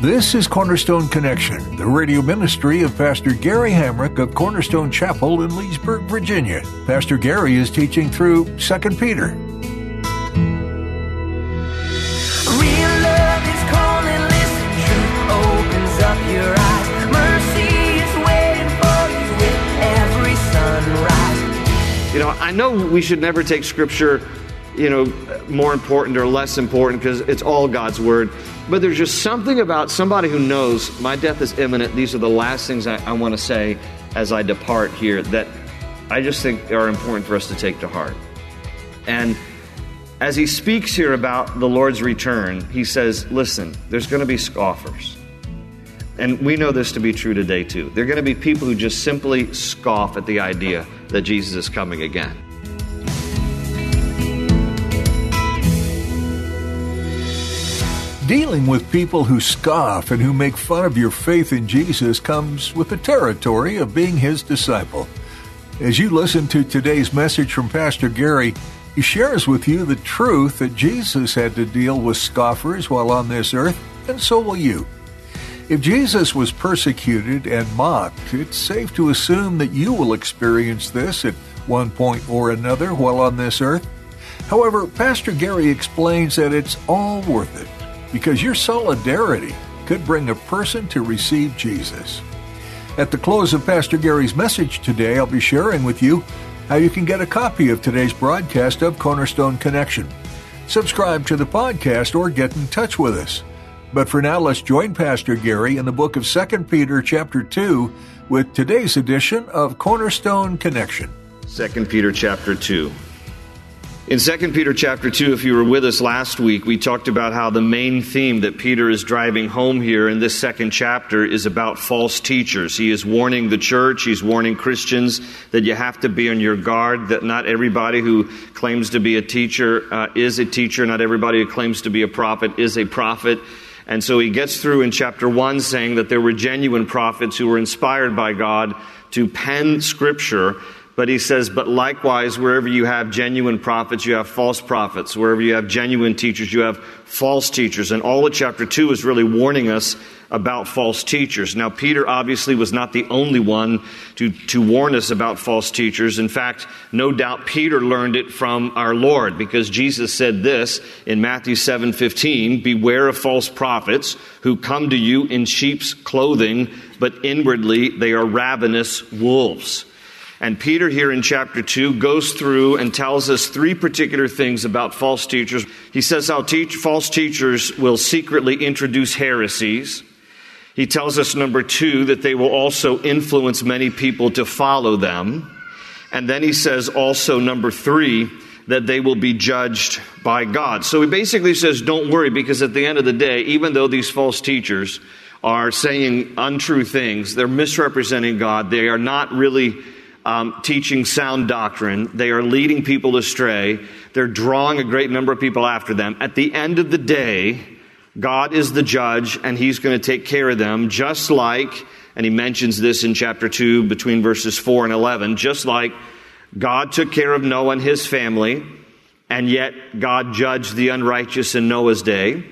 This is Cornerstone Connection, the radio ministry of Pastor Gary Hamrick of Cornerstone Chapel in Leesburg, Virginia. Pastor Gary is teaching through 2 Peter. Real love is calling, listen, truth opens up your eyes. Mercy is waiting for you with every sunrise. You know, I know we should never take scripture, you know, more important or less important because it's all God's word. But there's just something about somebody who knows my death is imminent. These are the last things I, I want to say as I depart here that I just think are important for us to take to heart. And as he speaks here about the Lord's return, he says, Listen, there's going to be scoffers. And we know this to be true today, too. There are going to be people who just simply scoff at the idea that Jesus is coming again. Dealing with people who scoff and who make fun of your faith in Jesus comes with the territory of being his disciple. As you listen to today's message from Pastor Gary, he shares with you the truth that Jesus had to deal with scoffers while on this earth, and so will you. If Jesus was persecuted and mocked, it's safe to assume that you will experience this at one point or another while on this earth. However, Pastor Gary explains that it's all worth it because your solidarity could bring a person to receive Jesus. At the close of Pastor Gary's message today, I'll be sharing with you how you can get a copy of today's broadcast of Cornerstone Connection. Subscribe to the podcast or get in touch with us. But for now, let's join Pastor Gary in the book of 2 Peter chapter 2 with today's edition of Cornerstone Connection. 2 Peter chapter 2. In 2 Peter chapter 2, if you were with us last week, we talked about how the main theme that Peter is driving home here in this second chapter is about false teachers. He is warning the church, he's warning Christians that you have to be on your guard, that not everybody who claims to be a teacher uh, is a teacher, not everybody who claims to be a prophet is a prophet. And so he gets through in chapter 1 saying that there were genuine prophets who were inspired by God to pen scripture but he says, but likewise, wherever you have genuine prophets, you have false prophets. Wherever you have genuine teachers, you have false teachers. And all of chapter 2 is really warning us about false teachers. Now, Peter obviously was not the only one to, to warn us about false teachers. In fact, no doubt Peter learned it from our Lord because Jesus said this in Matthew 7 15 Beware of false prophets who come to you in sheep's clothing, but inwardly they are ravenous wolves. And Peter, here in chapter 2, goes through and tells us three particular things about false teachers. He says how teach, false teachers will secretly introduce heresies. He tells us, number two, that they will also influence many people to follow them. And then he says also, number three, that they will be judged by God. So he basically says, don't worry, because at the end of the day, even though these false teachers are saying untrue things, they're misrepresenting God, they are not really um, teaching sound doctrine. They are leading people astray. They're drawing a great number of people after them. At the end of the day, God is the judge and he's going to take care of them, just like, and he mentions this in chapter 2 between verses 4 and 11, just like God took care of Noah and his family, and yet God judged the unrighteous in Noah's day,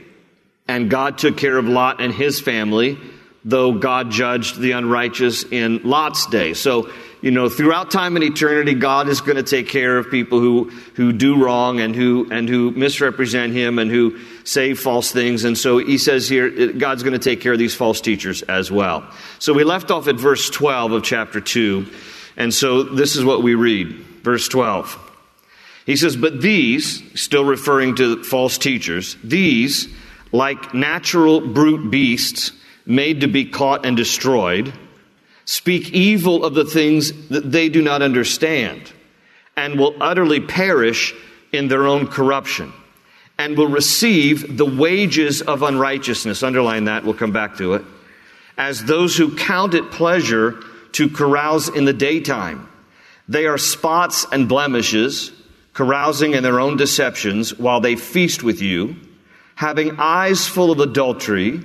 and God took care of Lot and his family, though God judged the unrighteous in Lot's day. So you know, throughout time and eternity, God is going to take care of people who, who do wrong and who, and who misrepresent Him and who say false things. And so he says here, God's going to take care of these false teachers as well. So we left off at verse 12 of chapter 2. And so this is what we read. Verse 12. He says, But these, still referring to false teachers, these, like natural brute beasts made to be caught and destroyed, speak evil of the things that they do not understand, and will utterly perish in their own corruption. and will receive the wages of unrighteousness. Underline that, we'll come back to it. As those who count it pleasure to carouse in the daytime. They are spots and blemishes, carousing in their own deceptions while they feast with you, having eyes full of adultery,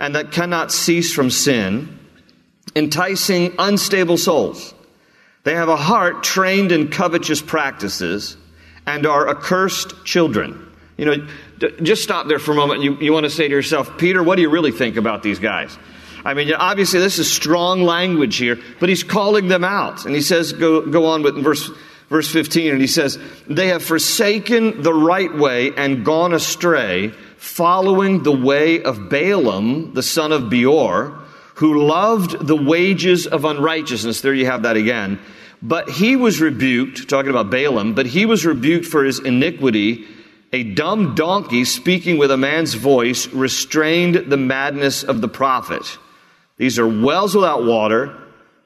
and that cannot cease from sin, enticing unstable souls. They have a heart trained in covetous practices and are accursed children. You know, just stop there for a moment. You, you want to say to yourself, Peter, what do you really think about these guys? I mean, obviously, this is strong language here, but he's calling them out. And he says, go, go on with verse, verse 15, and he says, They have forsaken the right way and gone astray, following the way of Balaam, the son of Beor, who loved the wages of unrighteousness. There you have that again. But he was rebuked, talking about Balaam, but he was rebuked for his iniquity. A dumb donkey speaking with a man's voice restrained the madness of the prophet. These are wells without water,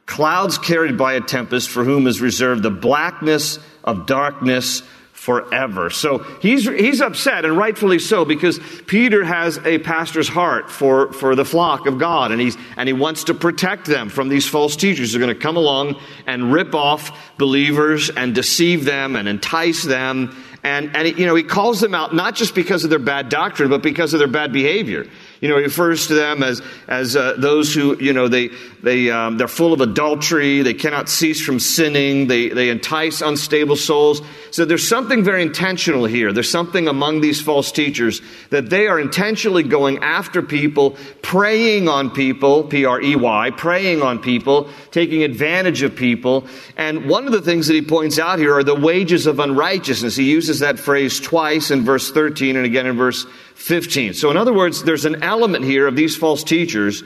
clouds carried by a tempest, for whom is reserved the blackness of darkness forever. So he's, he's upset, and rightfully so, because Peter has a pastor's heart for, for the flock of God, and, he's, and he wants to protect them from these false teachers who are going to come along and rip off believers and deceive them and entice them. And, and you know, he calls them out not just because of their bad doctrine, but because of their bad behavior. You know, he refers to them as, as uh, those who, you know, they, they, um, they're full of adultery, they cannot cease from sinning, they, they entice unstable souls. So there's something very intentional here. There's something among these false teachers that they are intentionally going after people, preying on people, P R E Y, preying on people, taking advantage of people. And one of the things that he points out here are the wages of unrighteousness. He uses that phrase twice in verse 13 and again in verse 15. So, in other words, there's an element here of these false teachers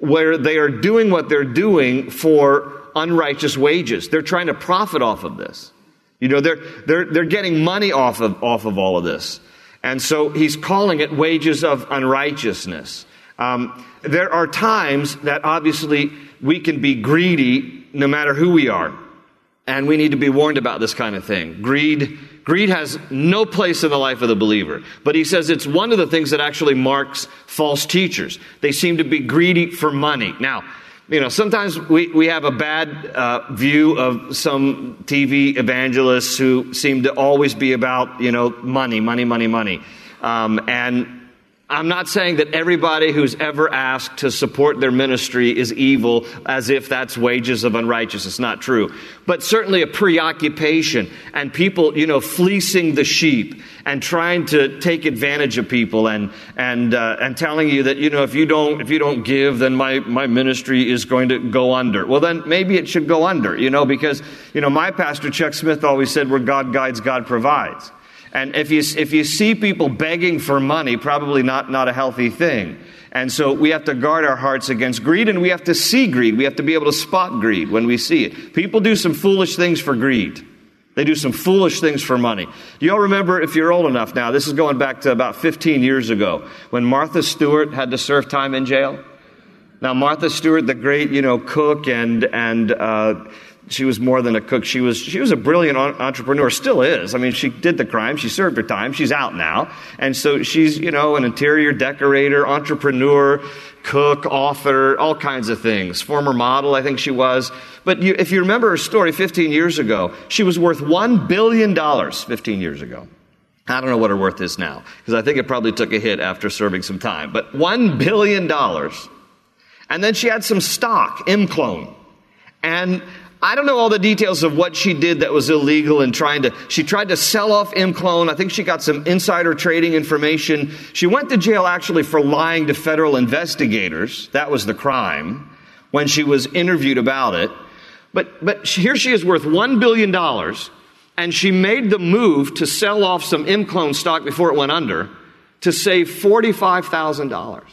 where they are doing what they're doing for unrighteous wages. They're trying to profit off of this. You know, they're, they're, they're getting money off of, off of all of this. And so he's calling it wages of unrighteousness. Um, there are times that obviously we can be greedy no matter who we are. And we need to be warned about this kind of thing. Greed Greed has no place in the life of the believer. But he says it's one of the things that actually marks false teachers. They seem to be greedy for money. Now, you know, sometimes we, we have a bad uh, view of some TV evangelists who seem to always be about, you know, money, money, money, money. Um, and I'm not saying that everybody who's ever asked to support their ministry is evil as if that's wages of unrighteousness. Not true. But certainly a preoccupation and people, you know, fleecing the sheep and trying to take advantage of people and, and, uh, and telling you that, you know, if you don't, if you don't give, then my, my ministry is going to go under. Well, then maybe it should go under, you know, because, you know, my pastor, Chuck Smith, always said, where God guides, God provides. And if you, if you see people begging for money, probably not, not a healthy thing. And so we have to guard our hearts against greed and we have to see greed. We have to be able to spot greed when we see it. People do some foolish things for greed. They do some foolish things for money. Do you all remember, if you're old enough now, this is going back to about 15 years ago, when Martha Stewart had to serve time in jail? Now, Martha Stewart, the great, you know, cook and, and, uh, she was more than a cook. She was, she was a brilliant entrepreneur, still is. I mean, she did the crime. She served her time. She's out now. And so she's, you know, an interior decorator, entrepreneur, cook, author, all kinds of things. Former model, I think she was. But you, if you remember her story 15 years ago, she was worth $1 billion 15 years ago. I don't know what her worth is now, because I think it probably took a hit after serving some time. But $1 billion. And then she had some stock, ImClone. And I don't know all the details of what she did that was illegal and trying to, she tried to sell off ImClone. I think she got some insider trading information. She went to jail actually for lying to federal investigators. That was the crime when she was interviewed about it. But, but here she is worth $1 billion and she made the move to sell off some ImClone stock before it went under to save $45,000.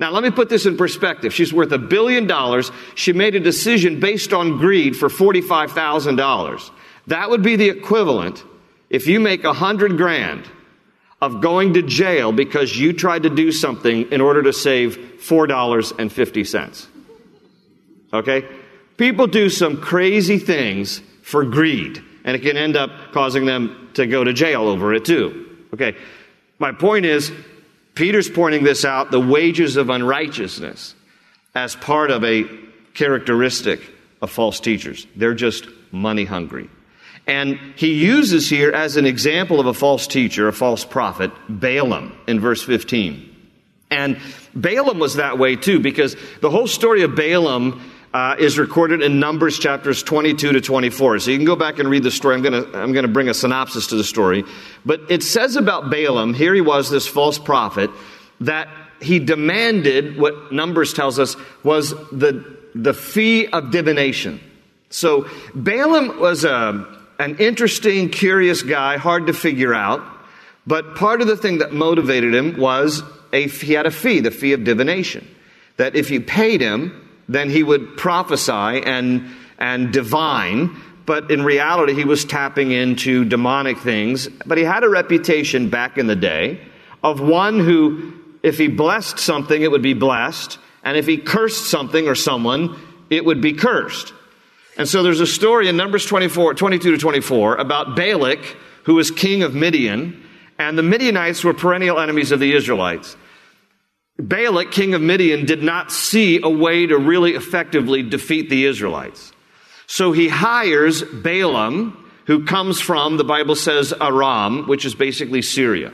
Now, let me put this in perspective. She's worth a billion dollars. She made a decision based on greed for $45,000. That would be the equivalent if you make a hundred grand of going to jail because you tried to do something in order to save $4.50. Okay? People do some crazy things for greed, and it can end up causing them to go to jail over it too. Okay, my point is, Peter's pointing this out the wages of unrighteousness as part of a characteristic of false teachers. They're just money hungry. And he uses here as an example of a false teacher, a false prophet, Balaam in verse 15. And Balaam was that way too, because the whole story of Balaam uh, is recorded in Numbers chapters 22 to 24. So you can go back and read the story. I'm going to I'm going to bring a synopsis to the story. But it says about Balaam, here he was, this false prophet, that he demanded what Numbers tells us was the, the fee of divination. So Balaam was a, an interesting, curious guy, hard to figure out. But part of the thing that motivated him was a, he had a fee, the fee of divination. That if you paid him, then he would prophesy and, and divine, but in reality, he was tapping into demonic things. But he had a reputation back in the day of one who, if he blessed something, it would be blessed, and if he cursed something or someone, it would be cursed. And so there's a story in Numbers 24, 22 to 24 about Balak, who was king of Midian, and the Midianites were perennial enemies of the Israelites. Balak, king of Midian, did not see a way to really effectively defeat the Israelites. So he hires Balaam, who comes from, the Bible says, Aram, which is basically Syria.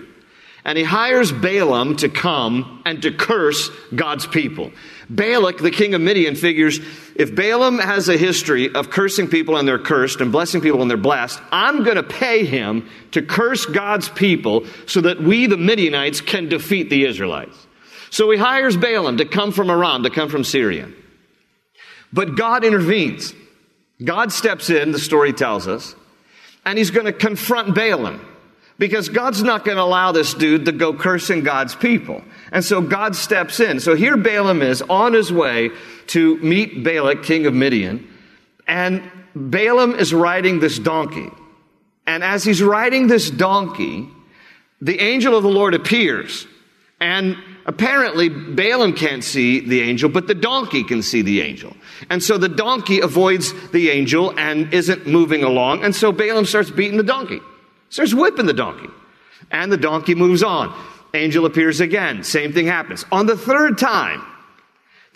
And he hires Balaam to come and to curse God's people. Balak, the king of Midian, figures if Balaam has a history of cursing people and they're cursed and blessing people and they're blessed, I'm going to pay him to curse God's people so that we, the Midianites, can defeat the Israelites. So he hires Balaam to come from Aram, to come from Syria. But God intervenes. God steps in, the story tells us, and he's going to confront Balaam because God's not going to allow this dude to go cursing God's people. And so God steps in. So here Balaam is on his way to meet Balak, king of Midian, and Balaam is riding this donkey. And as he's riding this donkey, the angel of the Lord appears. And Apparently, Balaam can't see the angel, but the donkey can see the angel. And so the donkey avoids the angel and isn't moving along. And so Balaam starts beating the donkey, starts whipping the donkey. And the donkey moves on. Angel appears again. Same thing happens. On the third time,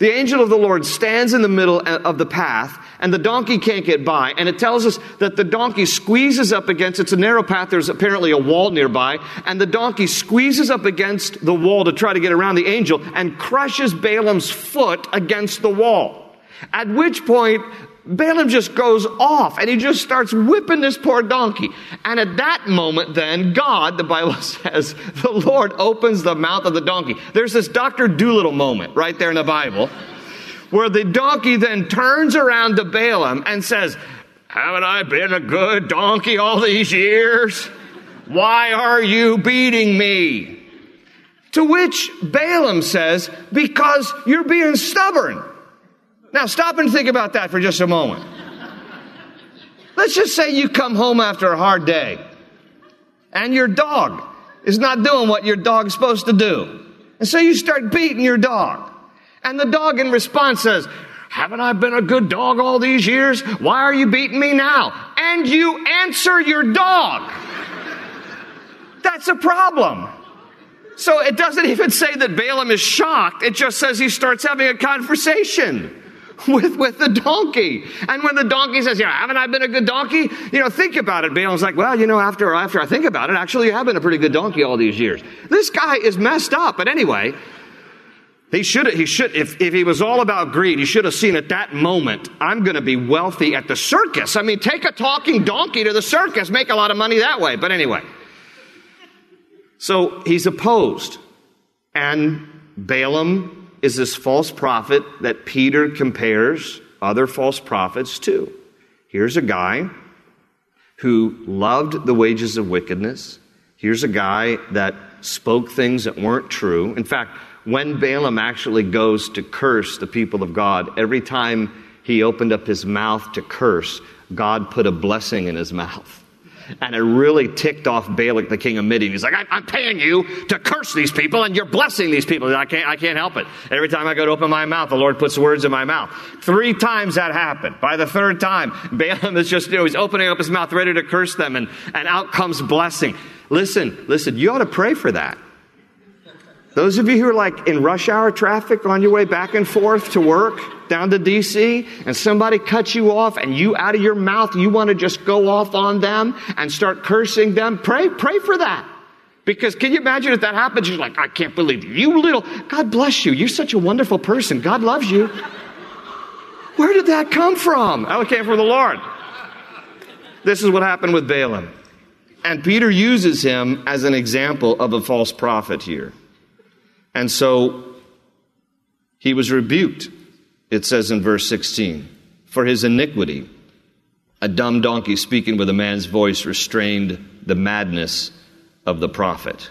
the angel of the Lord stands in the middle of the path, and the donkey can't get by. And it tells us that the donkey squeezes up against, it's a narrow path, there's apparently a wall nearby, and the donkey squeezes up against the wall to try to get around the angel and crushes Balaam's foot against the wall. At which point, Balaam just goes off and he just starts whipping this poor donkey. And at that moment, then, God, the Bible says, the Lord opens the mouth of the donkey. There's this Dr. Dolittle moment right there in the Bible where the donkey then turns around to Balaam and says, Haven't I been a good donkey all these years? Why are you beating me? To which Balaam says, Because you're being stubborn. Now, stop and think about that for just a moment. Let's just say you come home after a hard day and your dog is not doing what your dog's supposed to do. And so you start beating your dog. And the dog in response says, haven't I been a good dog all these years? Why are you beating me now? And you answer your dog. That's a problem. So it doesn't even say that Balaam is shocked. It just says he starts having a conversation with, with the donkey. And when the donkey says, you know, haven't I been a good donkey? You know, think about it. Balaam's like, well, you know, after, after I think about it, actually you have been a pretty good donkey all these years. This guy is messed up. But anyway, he should he should if, if he was all about greed, he should have seen at that moment, I'm gonna be wealthy at the circus. I mean, take a talking donkey to the circus, make a lot of money that way. But anyway. So he's opposed. And Balaam is this false prophet that Peter compares other false prophets to. Here's a guy who loved the wages of wickedness. Here's a guy that spoke things that weren't true. In fact, when Balaam actually goes to curse the people of God, every time he opened up his mouth to curse, God put a blessing in his mouth. And it really ticked off Balak, the king of Midian. He's like, I'm paying you to curse these people, and you're blessing these people. I can't, I can't help it. Every time I go to open my mouth, the Lord puts words in my mouth. Three times that happened. By the third time, Balaam is just, you know, he's opening up his mouth, ready to curse them, and, and out comes blessing. Listen, listen, you ought to pray for that. Those of you who are like in rush hour traffic on your way back and forth to work down to DC and somebody cuts you off and you out of your mouth, you want to just go off on them and start cursing them, pray, pray for that. Because can you imagine if that happens? You're like, I can't believe you, little, God bless you. You're such a wonderful person. God loves you. Where did that come from? Oh, it came from the Lord. This is what happened with Balaam. And Peter uses him as an example of a false prophet here. And so he was rebuked, it says in verse 16, for his iniquity. A dumb donkey speaking with a man's voice restrained the madness of the prophet.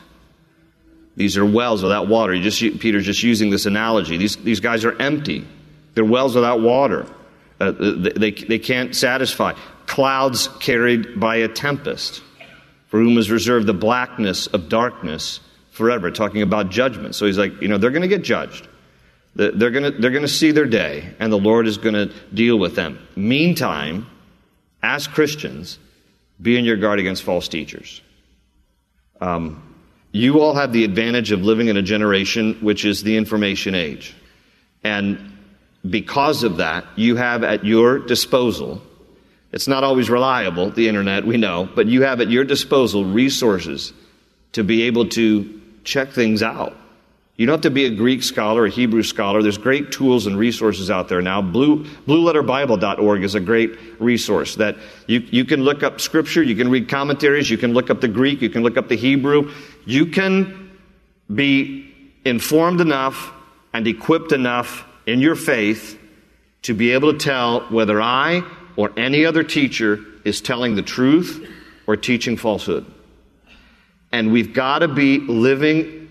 These are wells without water. Just, Peter's just using this analogy. These, these guys are empty. They're wells without water. Uh, they, they can't satisfy. Clouds carried by a tempest, for whom is reserved the blackness of darkness forever, talking about judgment. So he's like, you know, they're going to get judged. They're going to, they're going to see their day, and the Lord is going to deal with them. Meantime, as Christians, be in your guard against false teachers. Um, you all have the advantage of living in a generation which is the information age. And because of that, you have at your disposal, it's not always reliable, the internet, we know, but you have at your disposal resources to be able to check things out. You don't have to be a Greek scholar, a Hebrew scholar. There's great tools and resources out there now. Blue, BlueLetterBible.org is a great resource that you, you can look up scripture, you can read commentaries, you can look up the Greek, you can look up the Hebrew. You can be informed enough and equipped enough in your faith to be able to tell whether I or any other teacher is telling the truth or teaching falsehood. And we've got to be living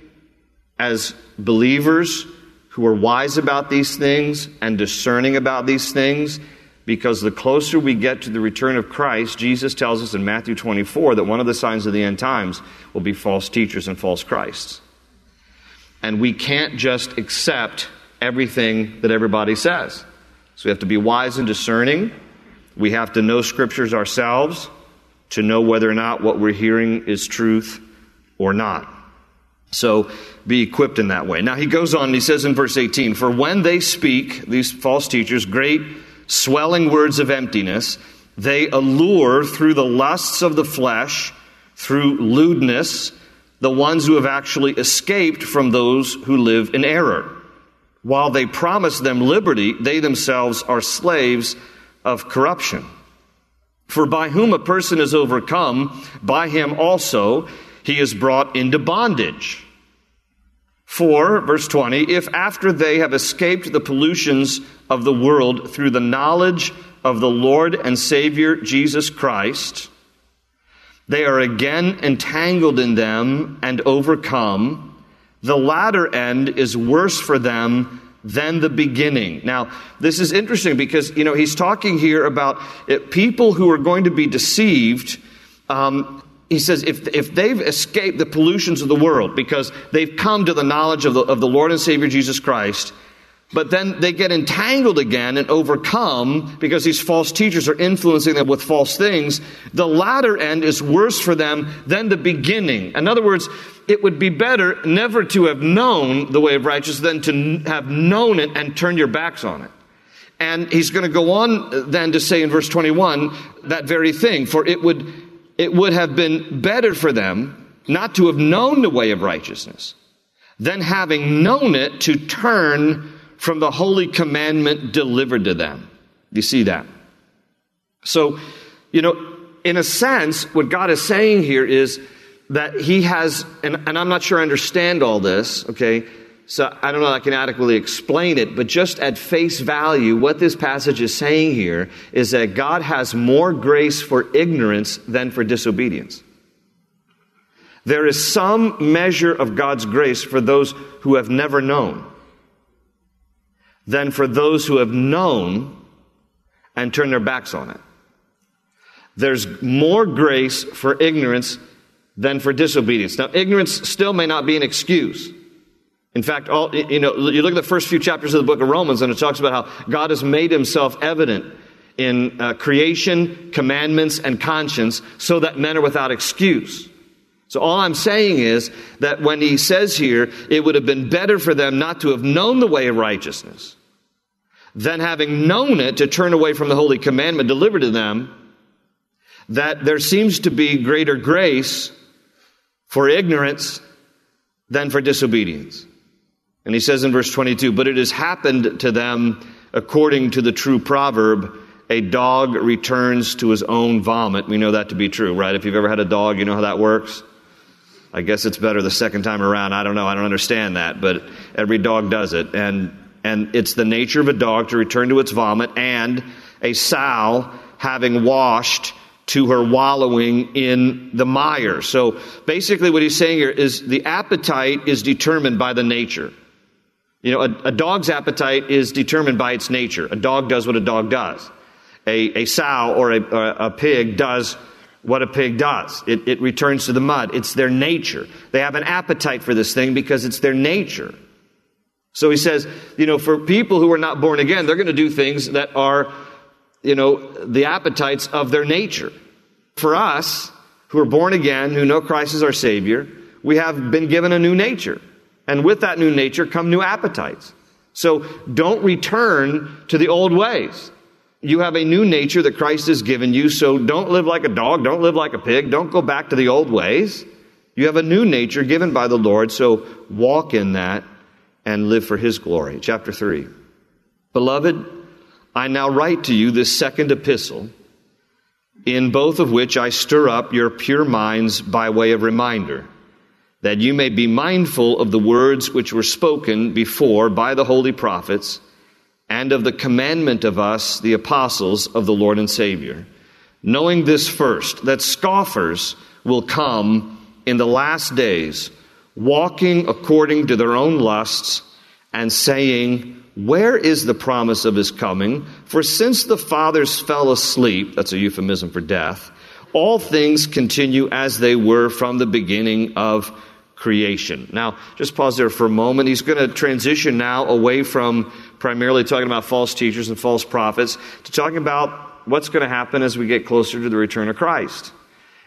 as believers who are wise about these things and discerning about these things because the closer we get to the return of Christ, Jesus tells us in Matthew 24 that one of the signs of the end times will be false teachers and false Christs. And we can't just accept everything that everybody says. So we have to be wise and discerning. We have to know scriptures ourselves to know whether or not what we're hearing is truth or not. So be equipped in that way. Now he goes on he says in verse 18, For when they speak, these false teachers, great swelling words of emptiness, they allure through the lusts of the flesh, through lewdness, the ones who have actually escaped from those who live in error. While they promise them liberty, they themselves are slaves of corruption. For by whom a person is overcome, by him also he is brought into bondage. For, verse 20, if after they have escaped the pollutions of the world through the knowledge of the Lord and Savior Jesus Christ, they are again entangled in them and overcome, the latter end is worse for them than the beginning. Now, this is interesting because, you know, he's talking here about people who are going to be deceived um, he says if, if they've escaped the pollutions of the world because they've come to the knowledge of the, of the Lord and Savior Jesus Christ, but then they get entangled again and overcome because these false teachers are influencing them with false things, the latter end is worse for them than the beginning. In other words, it would be better never to have known the way of righteousness than to have known it and turn your backs on it. And he's going to go on then to say in verse 21 that very thing, for it would it would have been better for them not to have known the way of righteousness than having known it to turn from the holy commandment delivered to them. You see that? So, you know, in a sense, what God is saying here is that He has, and, and I'm not sure I understand all this, okay? So I don't know I can adequately explain it, but just at face value, what this passage is saying here is that God has more grace for ignorance than for disobedience. There is some measure of God's grace for those who have never known than for those who have known and turn their backs on it. There's more grace for ignorance than for disobedience. Now, ignorance still may not be an excuse. In fact, all, you know, you look at the first few chapters of the book of Romans, and it talks about how God has made himself evident in uh, creation, commandments, and conscience so that men are without excuse. So all I'm saying is that when he says here, it would have been better for them not to have known the way of righteousness than having known it to turn away from the holy commandment delivered to them, that there seems to be greater grace for ignorance than for disobedience. And he says in verse 22, but it has happened to them according to the true proverb, a dog returns to his own vomit. We know that to be true, right? If you've ever had a dog, you know how that works. I guess it's better the second time around. I don't know. I don't understand that, but every dog does it. And, and it's the nature of a dog to return to its vomit and a sow having washed to her wallowing in the mire. So basically what he's saying here is the appetite is determined by the nature. You know, a, a, dog's appetite is determined by its nature. A dog does what a dog does. A, a sow or a, a pig does what a pig does. It, it returns to the mud. It's their nature. They have an appetite for this thing because it's their nature. So he says, you know, for people who are not born again, they're going to do things that are, you know, the appetites of their nature. For us, who are born again, who know Christ as our Savior, we have been given a new nature. And with that new nature come new appetites. So don't return to the old ways. You have a new nature that Christ has given you, so don't live like a dog, don't live like a pig, don't go back to the old ways. You have a new nature given by the Lord, so walk in that and live for His glory. Chapter 3. Beloved, I now write to you this second epistle, in both of which I stir up your pure minds by way of reminder, that you may be mindful of the words which were spoken before by the holy prophets and of the commandment of us, the apostles of the Lord and Savior. Knowing this first, that scoffers will come in the last days, walking according to their own lusts, and saying, Where is the promise of his coming? For since the fathers fell asleep, that's a euphemism for death, all things continue as they were from the beginning of creation. Now, just pause there for a moment. He's going to transition now away from primarily talking about false teachers and false prophets to talking about what's going to happen as we get closer to the return of Christ.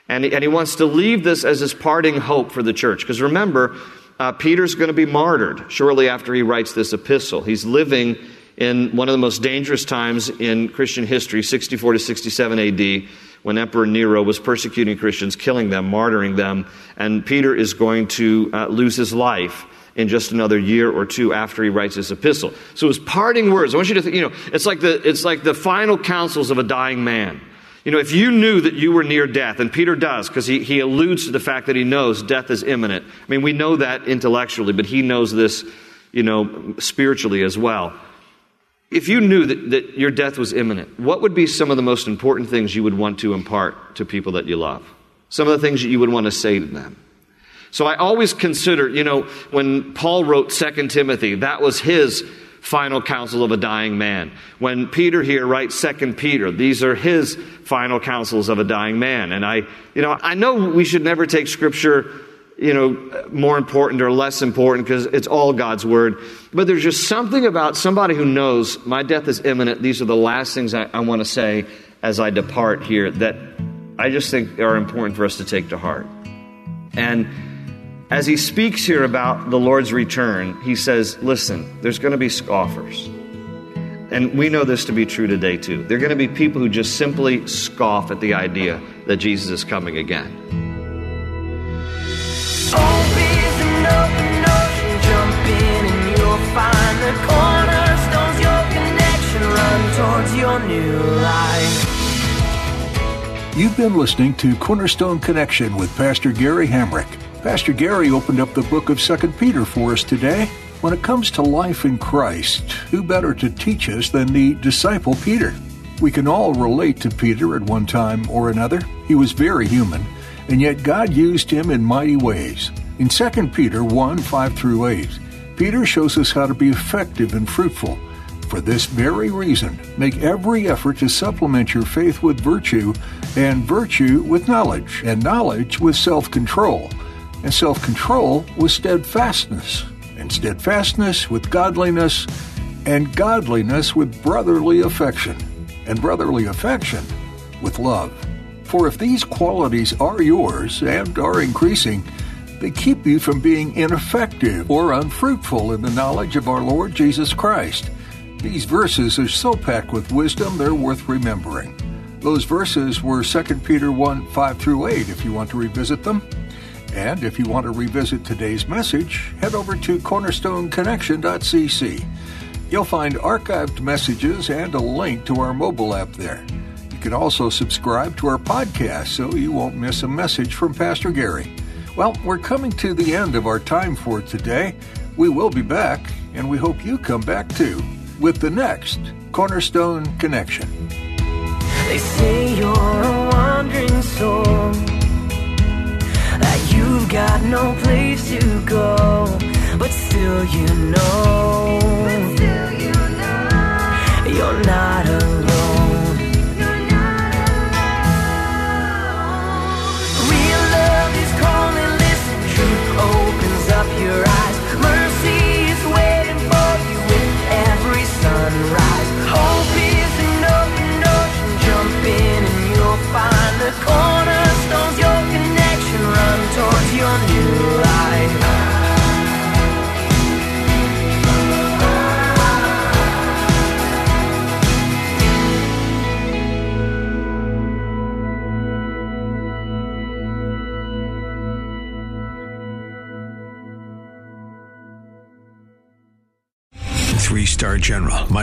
And he, and he wants to leave this as his parting hope for the church. Because remember, uh, Peter's going to be martyred shortly after he writes this epistle. He's living in one of the most dangerous times in Christian history, 64 to 67 AD when Emperor Nero was persecuting Christians, killing them, martyring them, and Peter is going to uh, lose his life in just another year or two after he writes his epistle. So his parting words, I want you to think, you know, it's like the, it's like the final counsels of a dying man. You know, if you knew that you were near death, and Peter does, because he, he alludes to the fact that he knows death is imminent. I mean, we know that intellectually, but he knows this, you know, spiritually as well. If you knew that, that your death was imminent, what would be some of the most important things you would want to impart to people that you love? Some of the things that you would want to say to them. So I always consider, you know, when Paul wrote Second Timothy, that was his final counsel of a dying man. When Peter here writes Second Peter, these are his final counsels of a dying man. And I, you know, I know we should never take scripture you know, more important or less important because it's all God's word. But there's just something about somebody who knows my death is imminent. These are the last things I, I want to say as I depart here that I just think are important for us to take to heart. And as he speaks here about the Lord's return, he says, Listen, there's going to be scoffers. And we know this to be true today, too. There are going to be people who just simply scoff at the idea that Jesus is coming again. You've been listening to Cornerstone Connection with Pastor Gary Hamrick. Pastor Gary opened up the book of 2 Peter for us today. When it comes to life in Christ, who better to teach us than the disciple Peter? We can all relate to Peter at one time or another. He was very human, and yet God used him in mighty ways. In 2 Peter 1 5 through 8, Peter shows us how to be effective and fruitful. For this very reason, make every effort to supplement your faith with virtue, and virtue with knowledge, and knowledge with self control, and self control with steadfastness, and steadfastness with godliness, and godliness with brotherly affection, and brotherly affection with love. For if these qualities are yours and are increasing, they keep you from being ineffective or unfruitful in the knowledge of our Lord Jesus Christ. These verses are so packed with wisdom, they're worth remembering. Those verses were 2 Peter 1 5 through 8 if you want to revisit them. And if you want to revisit today's message, head over to cornerstoneconnection.cc. You'll find archived messages and a link to our mobile app there. You can also subscribe to our podcast so you won't miss a message from Pastor Gary. Well, we're coming to the end of our time for today. We will be back, and we hope you come back too with the next Cornerstone Connection. They say you're a wandering soul, that you've got no place to go, but still you know, still you know. you're not alone.